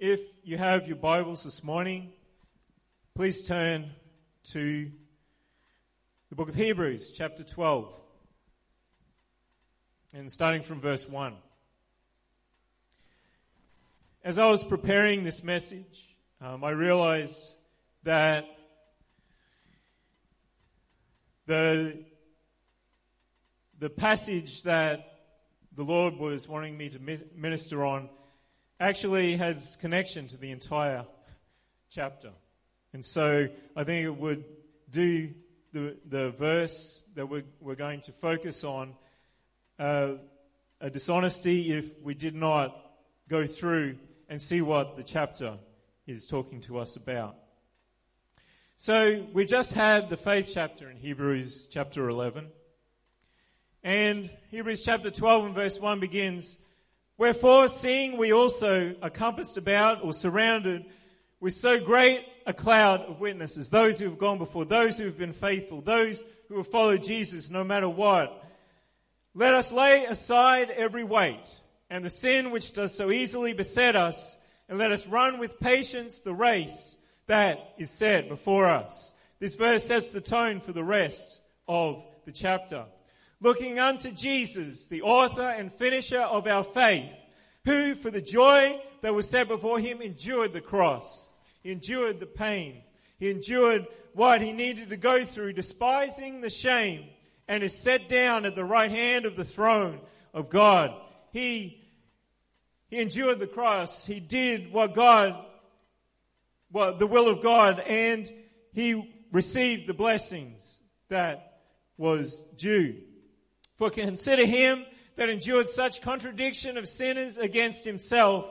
If you have your Bibles this morning, please turn to the book of Hebrews, chapter 12, and starting from verse 1. As I was preparing this message, um, I realized that the, the passage that the Lord was wanting me to minister on actually has connection to the entire chapter. And so I think it would do the, the verse that we're, we're going to focus on uh, a dishonesty if we did not go through and see what the chapter is talking to us about. So we just had the faith chapter in Hebrews chapter 11. And Hebrews chapter 12 and verse 1 begins, Wherefore, seeing we also are compassed about or surrounded with so great a cloud of witnesses, those who have gone before, those who have been faithful, those who have followed Jesus no matter what, let us lay aside every weight and the sin which does so easily beset us, and let us run with patience the race that is set before us. This verse sets the tone for the rest of the chapter looking unto Jesus, the author and finisher of our faith, who for the joy that was set before him endured the cross. He endured the pain. He endured what he needed to go through, despising the shame, and is set down at the right hand of the throne of God. He, he endured the cross. He did what God, what the will of God, and he received the blessings that was due. For consider him that endured such contradiction of sinners against himself,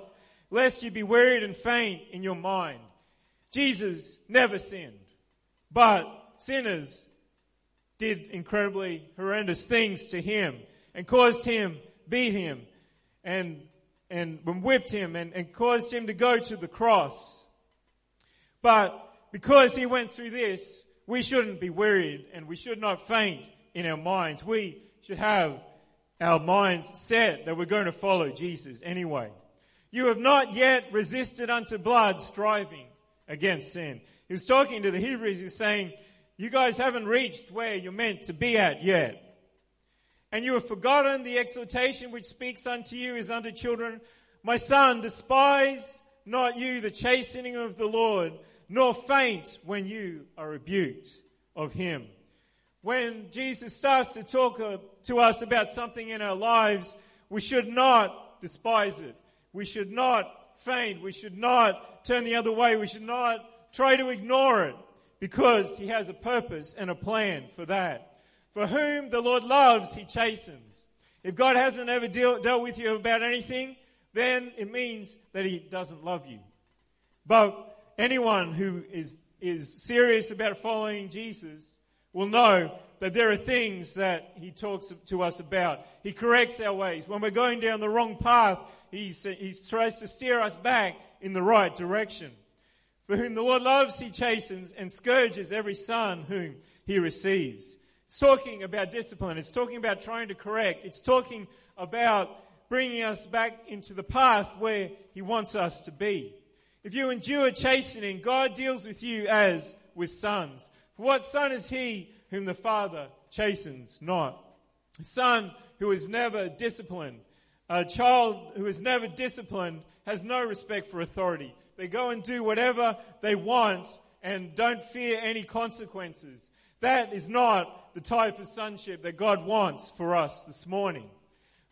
lest you be wearied and faint in your mind. Jesus never sinned, but sinners did incredibly horrendous things to him and caused him, beat him, and, and whipped him and, and caused him to go to the cross. But because he went through this, we shouldn't be wearied and we should not faint in our minds. We should have our minds set that we're going to follow Jesus anyway. You have not yet resisted unto blood, striving against sin. He was talking to the Hebrews, he's saying, You guys haven't reached where you're meant to be at yet. And you have forgotten the exhortation which speaks unto you as unto children. My son, despise not you the chastening of the Lord, nor faint when you are rebuked of him when Jesus starts to talk to us about something in our lives, we should not despise it. We should not faint. We should not turn the other way. We should not try to ignore it because He has a purpose and a plan for that. For whom the Lord loves, He chastens. If God hasn't ever deal, dealt with you about anything, then it means that He doesn't love you. But anyone who is, is serious about following Jesus will know that there are things that he talks to us about. He corrects our ways. When we're going down the wrong path, he, he tries to steer us back in the right direction. For whom the Lord loves, he chastens and scourges every son whom he receives. It's talking about discipline. It's talking about trying to correct. It's talking about bringing us back into the path where he wants us to be. If you endure chastening, God deals with you as with sons. For what son is he whom the father chastens not? A son who is never disciplined. A child who is never disciplined has no respect for authority. They go and do whatever they want and don't fear any consequences. That is not the type of sonship that God wants for us this morning.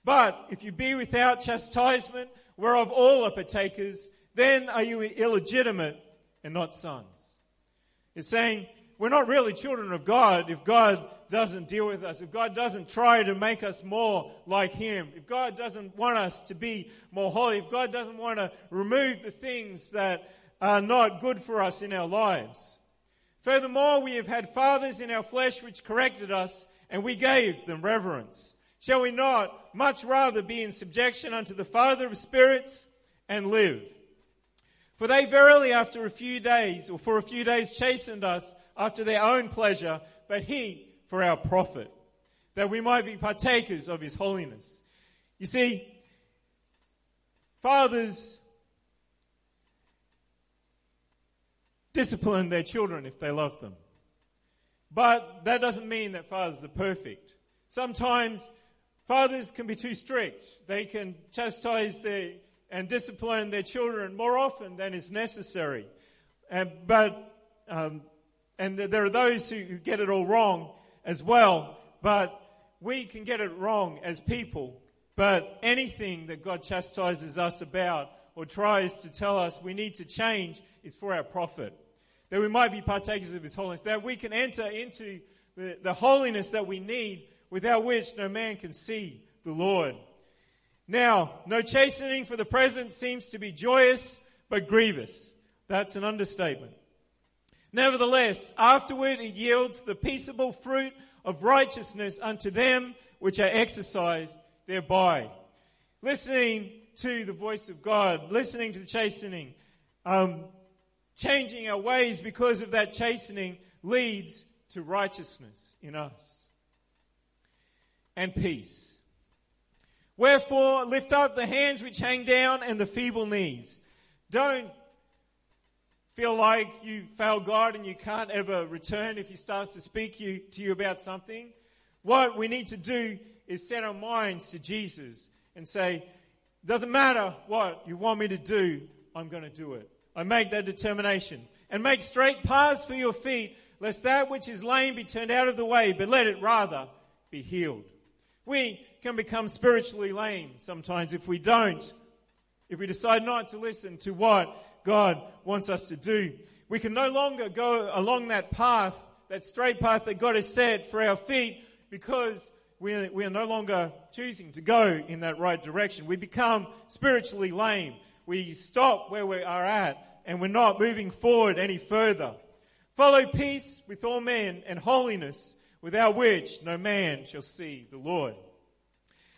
But if you be without chastisement, whereof all are partakers, then are you illegitimate and not sons. It's saying we're not really children of God if God doesn't deal with us, if God doesn't try to make us more like Him, if God doesn't want us to be more holy, if God doesn't want to remove the things that are not good for us in our lives. Furthermore, we have had fathers in our flesh which corrected us, and we gave them reverence. Shall we not much rather be in subjection unto the Father of spirits and live? For they verily after a few days, or for a few days chastened us, after their own pleasure, but he for our profit, that we might be partakers of his holiness. You see, fathers discipline their children if they love them. But that doesn't mean that fathers are perfect. Sometimes fathers can be too strict. They can chastise their, and discipline their children more often than is necessary. And, but, um, and there are those who get it all wrong as well. But we can get it wrong as people. But anything that God chastises us about or tries to tell us we need to change is for our profit. That we might be partakers of His holiness. That we can enter into the, the holiness that we need without which no man can see the Lord. Now, no chastening for the present seems to be joyous, but grievous. That's an understatement. Nevertheless, afterward it yields the peaceable fruit of righteousness unto them which are exercised thereby. Listening to the voice of God, listening to the chastening, um, changing our ways because of that chastening leads to righteousness in us and peace. Wherefore, lift up the hands which hang down and the feeble knees. Don't feel like you failed God and you can't ever return if He starts to speak you, to you about something. What we need to do is set our minds to Jesus and say, doesn't matter what you want me to do, I'm going to do it. I make that determination. And make straight paths for your feet, lest that which is lame be turned out of the way, but let it rather be healed. We can become spiritually lame sometimes if we don't, if we decide not to listen to what God wants us to do. We can no longer go along that path, that straight path that God has set for our feet because we are, we are no longer choosing to go in that right direction. We become spiritually lame. We stop where we are at and we're not moving forward any further. Follow peace with all men and holiness without which no man shall see the Lord.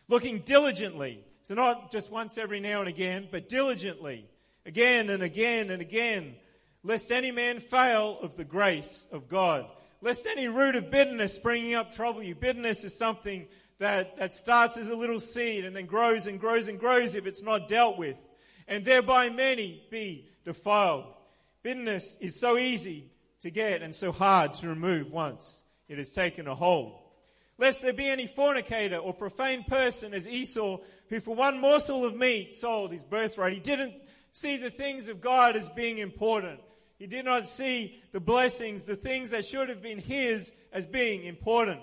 Looking diligently, so not just once every now and again, but diligently again and again and again, lest any man fail of the grace of God. Lest any root of bitterness springing up trouble you. Bitterness is something that, that starts as a little seed and then grows and grows and grows if it's not dealt with. And thereby many be defiled. Bitterness is so easy to get and so hard to remove once it has taken a hold. Lest there be any fornicator or profane person as Esau, who for one morsel of meat sold his birthright. He didn't see the things of God as being important. He did not see the blessings, the things that should have been his, as being important.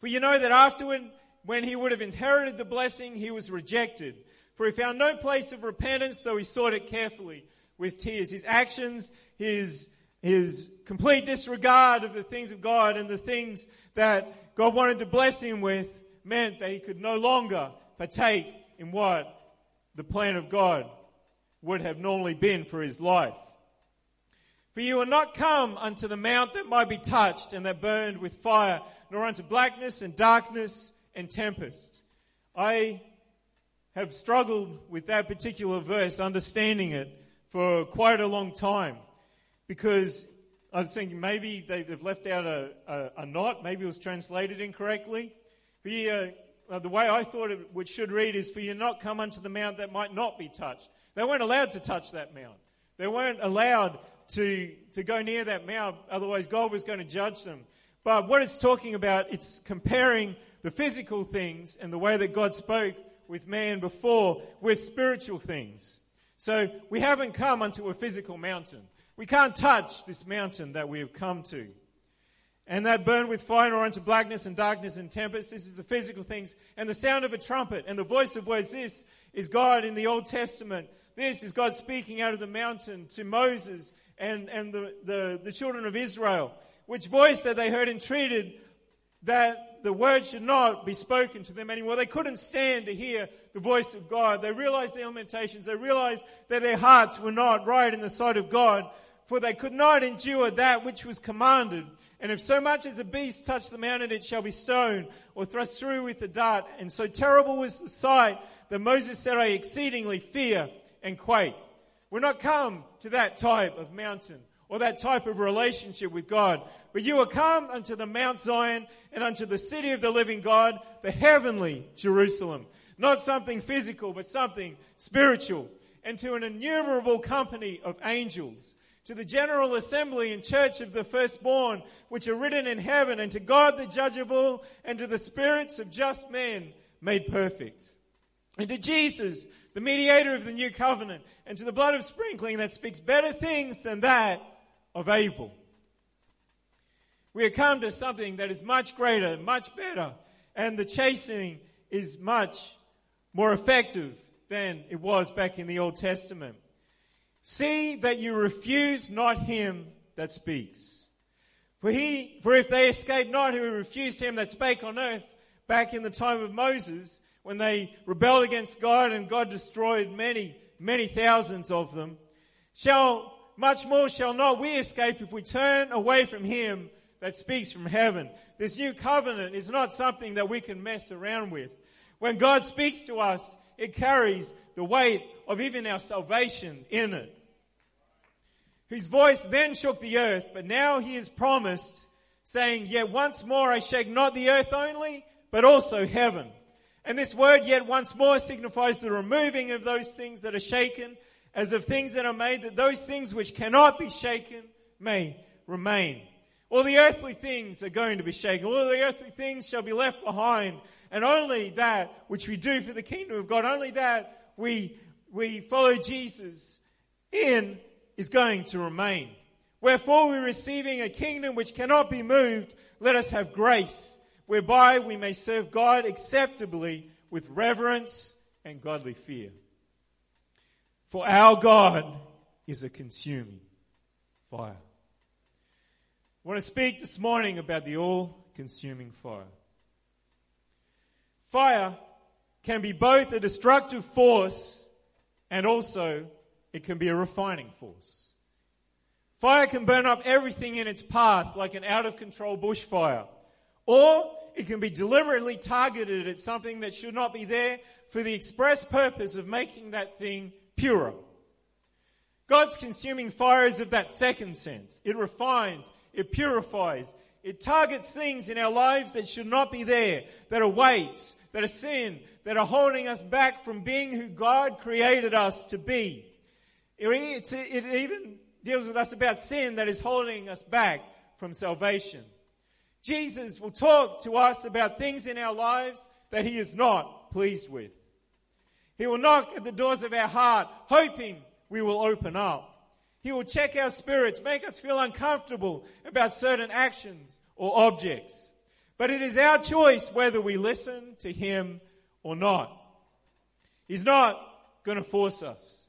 For you know that afterward, when he would have inherited the blessing, he was rejected. For he found no place of repentance, though he sought it carefully with tears. His actions, his, his complete disregard of the things of God and the things that God wanted to bless him with meant that he could no longer partake in what the plan of God would have normally been for his life. For you are not come unto the mount that might be touched and that burned with fire, nor unto blackness and darkness and tempest. I have struggled with that particular verse, understanding it for quite a long time, because I was thinking maybe they've left out a, a, a not, maybe it was translated incorrectly. For you, uh, the way I thought it would, should read is, for you not come unto the mount that might not be touched. They weren't allowed to touch that mount. They weren't allowed to, to go near that mount, otherwise God was going to judge them. But what it's talking about, it's comparing the physical things and the way that God spoke with man before with spiritual things. So we haven't come unto a physical mountain. We can't touch this mountain that we have come to. And that burned with fire or unto blackness and darkness and tempest. This is the physical things. And the sound of a trumpet and the voice of words. This is God in the Old Testament this is God speaking out of the mountain to Moses and, and the, the, the children of Israel, which voice that they heard entreated that the word should not be spoken to them anymore. They couldn't stand to hear the voice of God. They realized their lamentations. They realized that their hearts were not right in the sight of God, for they could not endure that which was commanded. And if so much as a beast touch the mountain, it shall be stoned or thrust through with a dart. And so terrible was the sight that Moses said, I exceedingly fear and quake. We're not come to that type of mountain or that type of relationship with God. But you are come unto the Mount Zion and unto the city of the living God, the heavenly Jerusalem. Not something physical, but something spiritual. And to an innumerable company of angels, to the general assembly and church of the firstborn, which are written in heaven, and to God the judge of all, and to the spirits of just men made perfect. And to Jesus, the mediator of the new covenant, and to the blood of sprinkling that speaks better things than that of Abel. We have come to something that is much greater, much better, and the chastening is much more effective than it was back in the Old Testament. See that you refuse not him that speaks. For he, for if they escape not who refused him that spake on earth back in the time of Moses, when they rebelled against God and God destroyed many, many thousands of them, shall, much more shall not we escape if we turn away from him that speaks from heaven. This new covenant is not something that we can mess around with. When God speaks to us, it carries the weight of even our salvation in it. Whose voice then shook the earth, but now he is promised, saying, Yet once more I shake not the earth only, but also heaven. And this word yet once more signifies the removing of those things that are shaken, as of things that are made, that those things which cannot be shaken may remain. All the earthly things are going to be shaken. All the earthly things shall be left behind. And only that which we do for the kingdom of God, only that we, we follow Jesus in is going to remain. Wherefore we're receiving a kingdom which cannot be moved. Let us have grace whereby we may serve God acceptably with reverence and godly fear. For our God is a consuming fire. I want to speak this morning about the all consuming fire. Fire can be both a destructive force and also it can be a refining force. Fire can burn up everything in its path like an out of control bushfire. Or it can be deliberately targeted at something that should not be there for the express purpose of making that thing purer. God's consuming fire is of that second sense. It refines, it purifies, it targets things in our lives that should not be there, that are weights, that are sin, that are holding us back from being who God created us to be. It, it even deals with us about sin that is holding us back from salvation. Jesus will talk to us about things in our lives that he is not pleased with. He will knock at the doors of our heart, hoping we will open up. He will check our spirits, make us feel uncomfortable about certain actions or objects. But it is our choice whether we listen to him or not. He's not going to force us.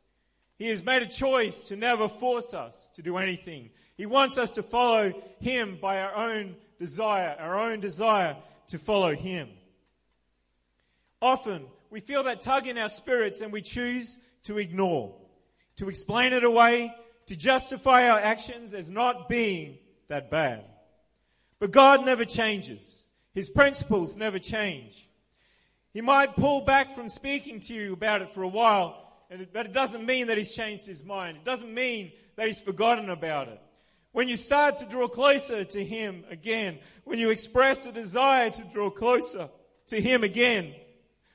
He has made a choice to never force us to do anything. He wants us to follow him by our own desire, our own desire to follow Him. Often, we feel that tug in our spirits and we choose to ignore, to explain it away, to justify our actions as not being that bad. But God never changes. His principles never change. He might pull back from speaking to you about it for a while, but it doesn't mean that He's changed His mind. It doesn't mean that He's forgotten about it. When you start to draw closer to Him again, when you express a desire to draw closer to Him again,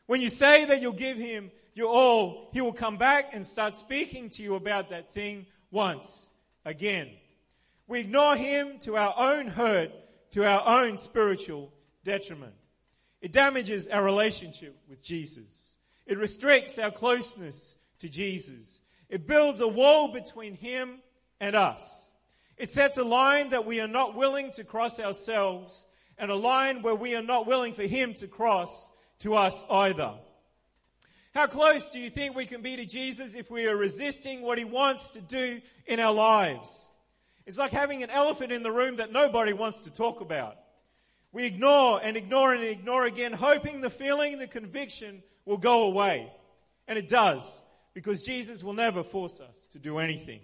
when you say that you'll give Him your all, He will come back and start speaking to you about that thing once again. We ignore Him to our own hurt, to our own spiritual detriment. It damages our relationship with Jesus. It restricts our closeness to Jesus. It builds a wall between Him and us. It sets a line that we are not willing to cross ourselves and a line where we are not willing for Him to cross to us either. How close do you think we can be to Jesus if we are resisting what He wants to do in our lives? It's like having an elephant in the room that nobody wants to talk about. We ignore and ignore and ignore again, hoping the feeling, the conviction will go away. And it does, because Jesus will never force us to do anything.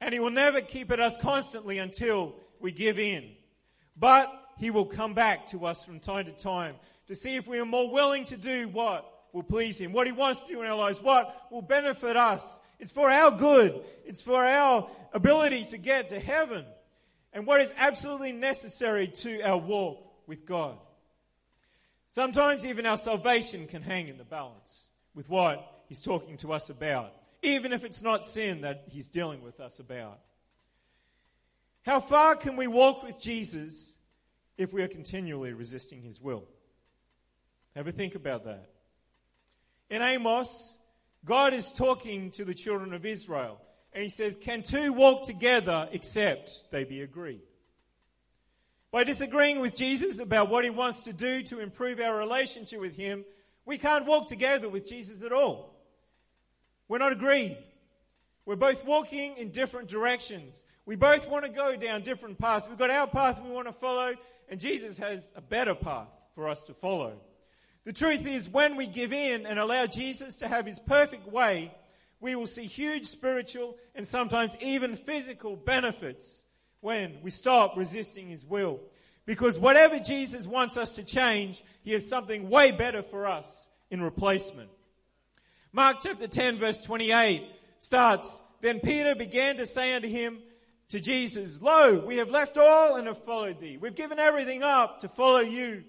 And he will never keep at us constantly until we give in. But he will come back to us from time to time to see if we are more willing to do what will please him, what he wants to do in our lives, what will benefit us. It's for our good. It's for our ability to get to heaven and what is absolutely necessary to our walk with God. Sometimes even our salvation can hang in the balance with what he's talking to us about. even if it's not sin that He's dealing with us about. How far can we walk with Jesus if we are continually resisting His will? Have a think about that. In Amos, God is talking to the children of Israel, and He says, Can two walk together except they be agreed? By disagreeing with Jesus about what he wants to do to improve our relationship with him, we can't walk together with Jesus at all. We're not agreed. We're both walking in different directions. We both want to go down different paths. We've got our path we want to follow, and Jesus has a better path for us to follow. The truth is, when we give in and allow Jesus to have his perfect way, we will see huge spiritual and sometimes even physical benefits when we stop resisting His will. Because whatever Jesus wants us to change, He has something way better for us in replacement. Mark chapter 10 verse 28 starts, Then Peter began to say unto him, to Jesus, Lo, we have left all and have followed thee. We've given everything up to follow you.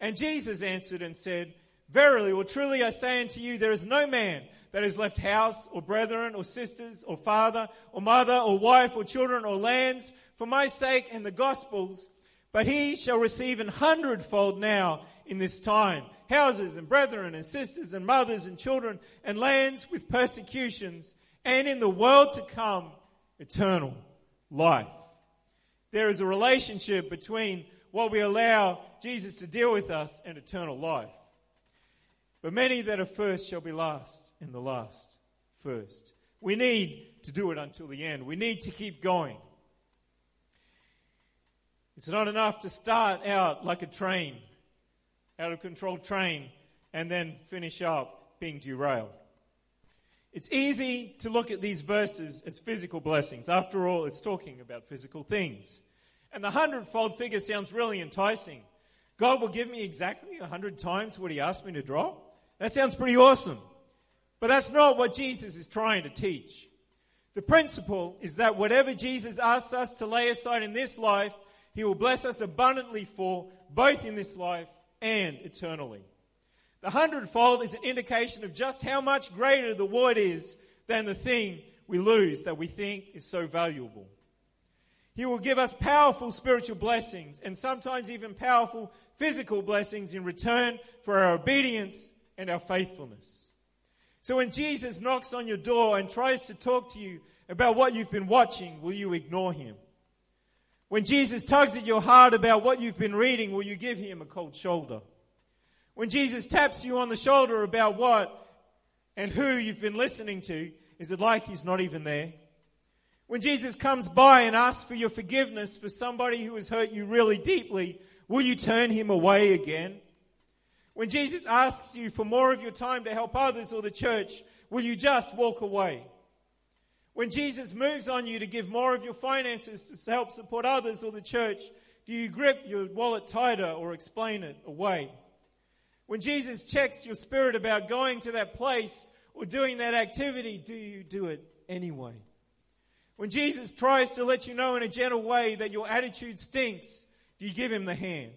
And Jesus answered and said, Verily or truly I say unto you, there is no man that has left house or brethren or sisters or father or mother or wife or children or lands for my sake and the gospel's, but he shall receive an hundredfold now in this time houses and brethren and sisters and mothers and children and lands with persecutions and in the world to come eternal life. There is a relationship between what we allow Jesus to deal with us and eternal life. But many that are first shall be last, and the last first. We need to do it until the end. We need to keep going. It's not enough to start out like a train, out of control train, and then finish up being derailed. It's easy to look at these verses as physical blessings. After all, it's talking about physical things. And the hundredfold figure sounds really enticing. God will give me exactly a hundred times what He asked me to drop. That sounds pretty awesome. But that's not what Jesus is trying to teach. The principle is that whatever Jesus asks us to lay aside in this life, he will bless us abundantly for both in this life and eternally. The hundredfold is an indication of just how much greater the reward is than the thing we lose that we think is so valuable. He will give us powerful spiritual blessings and sometimes even powerful physical blessings in return for our obedience and our faithfulness. So when Jesus knocks on your door and tries to talk to you about what you've been watching, will you ignore him? When Jesus tugs at your heart about what you've been reading, will you give him a cold shoulder? When Jesus taps you on the shoulder about what and who you've been listening to, is it like he's not even there? When Jesus comes by and asks for your forgiveness for somebody who has hurt you really deeply, will you turn him away again? When Jesus asks you for more of your time to help others or the church, will you just walk away? When Jesus moves on you to give more of your finances to help support others or the church, do you grip your wallet tighter or explain it away? When Jesus checks your spirit about going to that place or doing that activity, do you do it anyway? When Jesus tries to let you know in a gentle way that your attitude stinks, do you give him the hand?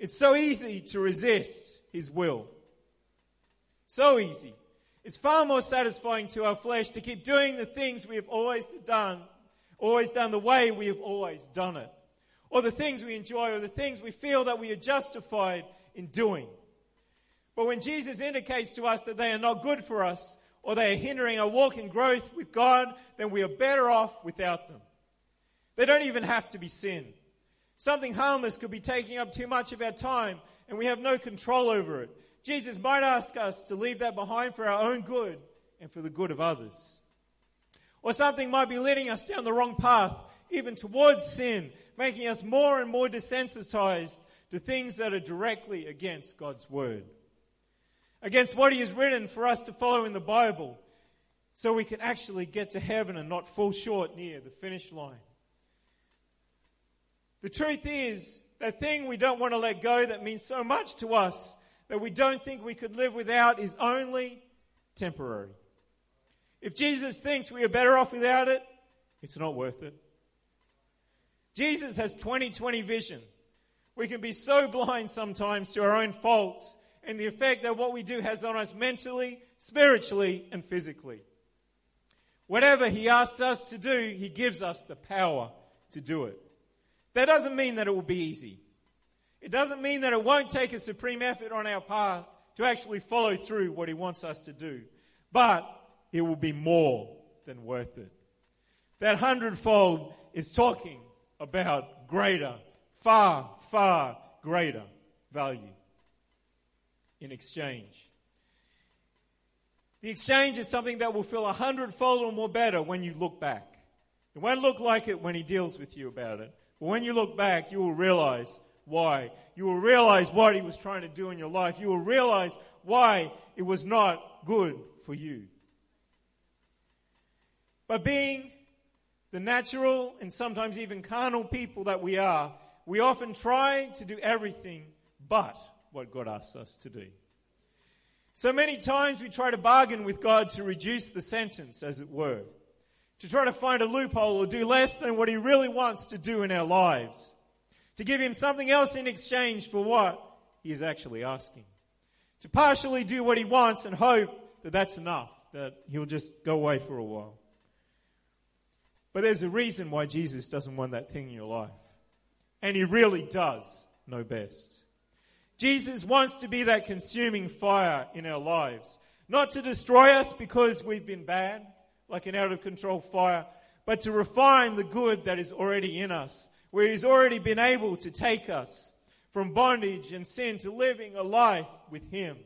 It's so easy to resist his will. So easy. It's far more satisfying to our flesh to keep doing the things we have always done, always done the way we have always done it. Or the things we enjoy, or the things we feel that we are justified in doing. But when Jesus indicates to us that they are not good for us, or they are hindering our walk in growth with God, then we are better off without them. They don't even have to be sin. Something harmless could be taking up too much of our time, and we have no control over it. Jesus might ask us to leave that behind for our own good and for the good of others. Or something might be leading us down the wrong path, even towards sin, making us more and more desensitized to things that are directly against God's word. Against what He has written for us to follow in the Bible, so we can actually get to heaven and not fall short near the finish line. The truth is, that thing we don't want to let go that means so much to us that we don't think we could live without is only temporary. If Jesus thinks we are better off without it, it's not worth it. Jesus has 2020 vision. We can be so blind sometimes to our own faults and the effect that what we do has on us mentally, spiritually, and physically. Whatever He asks us to do, He gives us the power to do it. That doesn't mean that it will be easy. It doesn't mean that it won't take a supreme effort on our part to actually follow through what He wants us to do. But it will be more than worth it. That hundredfold is talking about greater, far, far greater value in exchange. The exchange is something that will feel a hundredfold or more better when you look back. It won't look like it when he deals with you about it. But when you look back, you will realize why. You will realize what he was trying to do in your life. You will realize why it was not good for you. But being the natural and sometimes even carnal people that we are, we often try to do everything but what God asks us to do. So many times we try to bargain with God to reduce the sentence, as it were, to try to find a loophole or do less than what He really wants to do in our lives, to give Him something else in exchange for what He is actually asking, to partially do what He wants and hope that that's enough, that He'll just go away for a while. But there's a reason why Jesus doesn't want that thing in your life. And He really does know best. Jesus wants to be that consuming fire in our lives. Not to destroy us because we've been bad, like an out of control fire, but to refine the good that is already in us, where He's already been able to take us from bondage and sin to living a life with Him.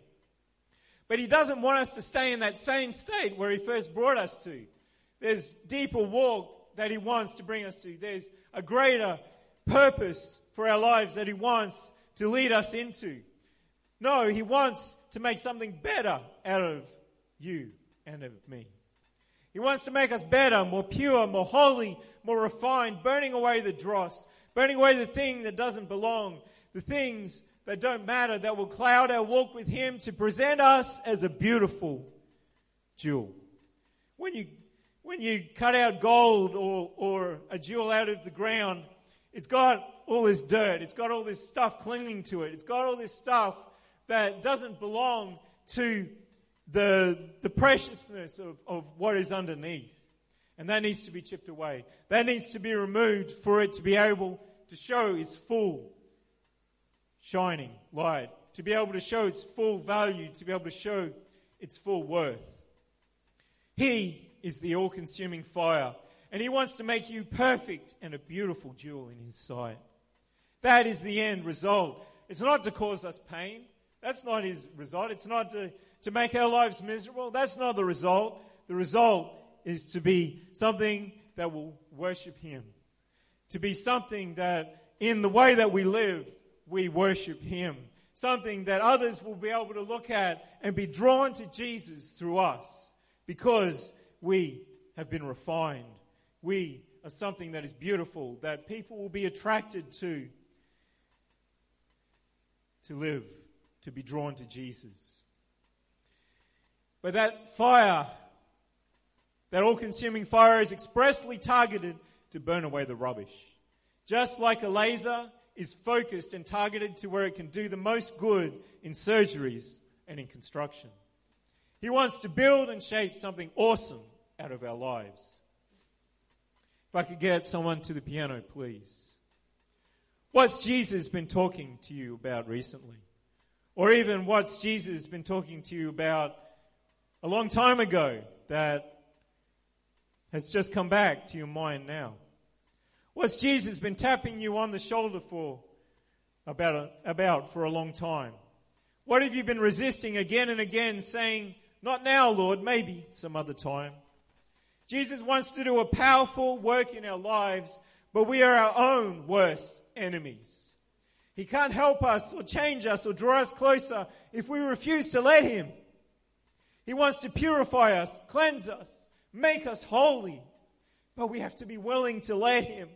But He doesn't want us to stay in that same state where He first brought us to. There's deeper walk that He wants to bring us to. There's a greater purpose for our lives that He wants to lead us into. No, He wants to make something better out of you and of me. He wants to make us better, more pure, more holy, more refined, burning away the dross, burning away the thing that doesn't belong, the things that don't matter, that will cloud our walk with Him to present us as a beautiful jewel. When you, when you cut out gold or, or a jewel out of the ground, it's got all this dirt. It's got all this stuff clinging to it. It's got all this stuff that doesn't belong to the, the preciousness of, of what is underneath. And that needs to be chipped away. That needs to be removed for it to be able to show its full shining light, to be able to show its full value, to be able to show its full worth. He is the all consuming fire and He wants to make you perfect and a beautiful jewel in His sight. That is the end result. It's not to cause us pain. That's not His result. It's not to, to make our lives miserable. That's not the result. The result is to be something that will worship Him. To be something that, in the way that we live, we worship Him. Something that others will be able to look at and be drawn to Jesus through us because we have been refined we are something that is beautiful, that people will be attracted to, to live, to be drawn to Jesus. But that fire, that all consuming fire, is expressly targeted to burn away the rubbish. Just like a laser is focused and targeted to where it can do the most good in surgeries and in construction. He wants to build and shape something awesome out of our lives. If I could get someone to the piano, please. What's Jesus been talking to you about recently? Or even what's Jesus been talking to you about a long time ago that has just come back to your mind now? What's Jesus been tapping you on the shoulder for about, about for a long time? What have you been resisting again and again saying, not now, Lord, maybe some other time? Jesus wants to do a powerful work in our lives, but we are our own worst enemies. He can't help us or change us or draw us closer if we refuse to let Him. He wants to purify us, cleanse us, make us holy, but we have to be willing to let Him.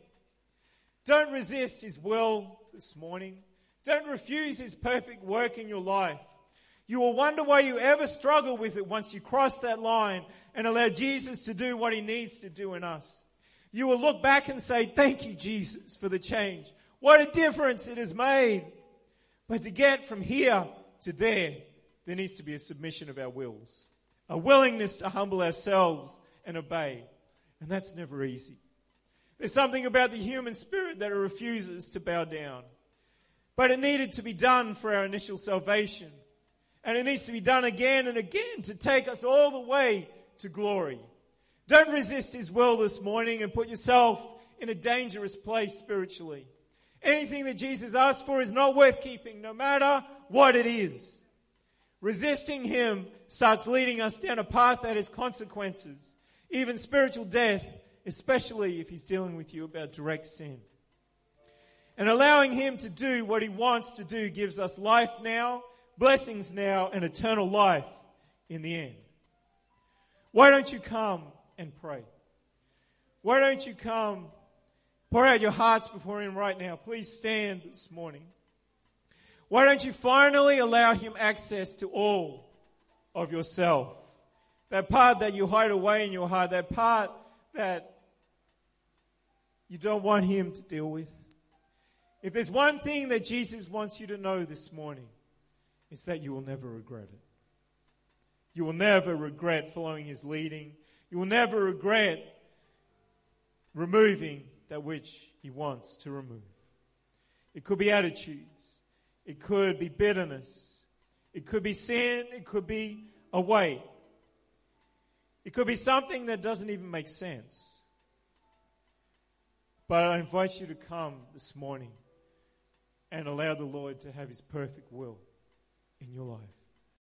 Don't resist His will this morning. Don't refuse His perfect work in your life. You will wonder why you ever struggle with it once you cross that line and allow Jesus to do what he needs to do in us. You will look back and say, thank you, Jesus, for the change. What a difference it has made. But to get from here to there, there needs to be a submission of our wills. a willingness to humble ourselves and obey. And that's never easy. There's something about the human spirit that refuses to bow down. But it needed to be done for our initial salvation. And it needs to be done again and again to take us all the way to glory. Don't resist His will this morning and put yourself in a dangerous place spiritually. Anything that Jesus asked for is not worth keeping, no matter what it is. Resisting Him starts leading us down a path that has consequences, even spiritual death, especially if He's dealing with you about direct sin. And allowing Him to do what He wants to do gives us life now, blessings now, and eternal life in the end. Why don't you come and pray? Why don't you come, pour out your hearts before Him right now? Please stand this morning. Why don't you finally allow Him access to all of yourself? That part that you hide away in your heart, that part that you don't want Him to deal with. If there's one thing that Jesus wants you to know this morning, it's that you will never regret it. You will never regret following His leading. You will never regret removing that which He wants to remove. It could be attitudes. It could be bitterness. It could be sin. It could be a weight. It could be something that doesn't even make sense. But I invite you to come this morning and allow the Lord to have His perfect will in your life.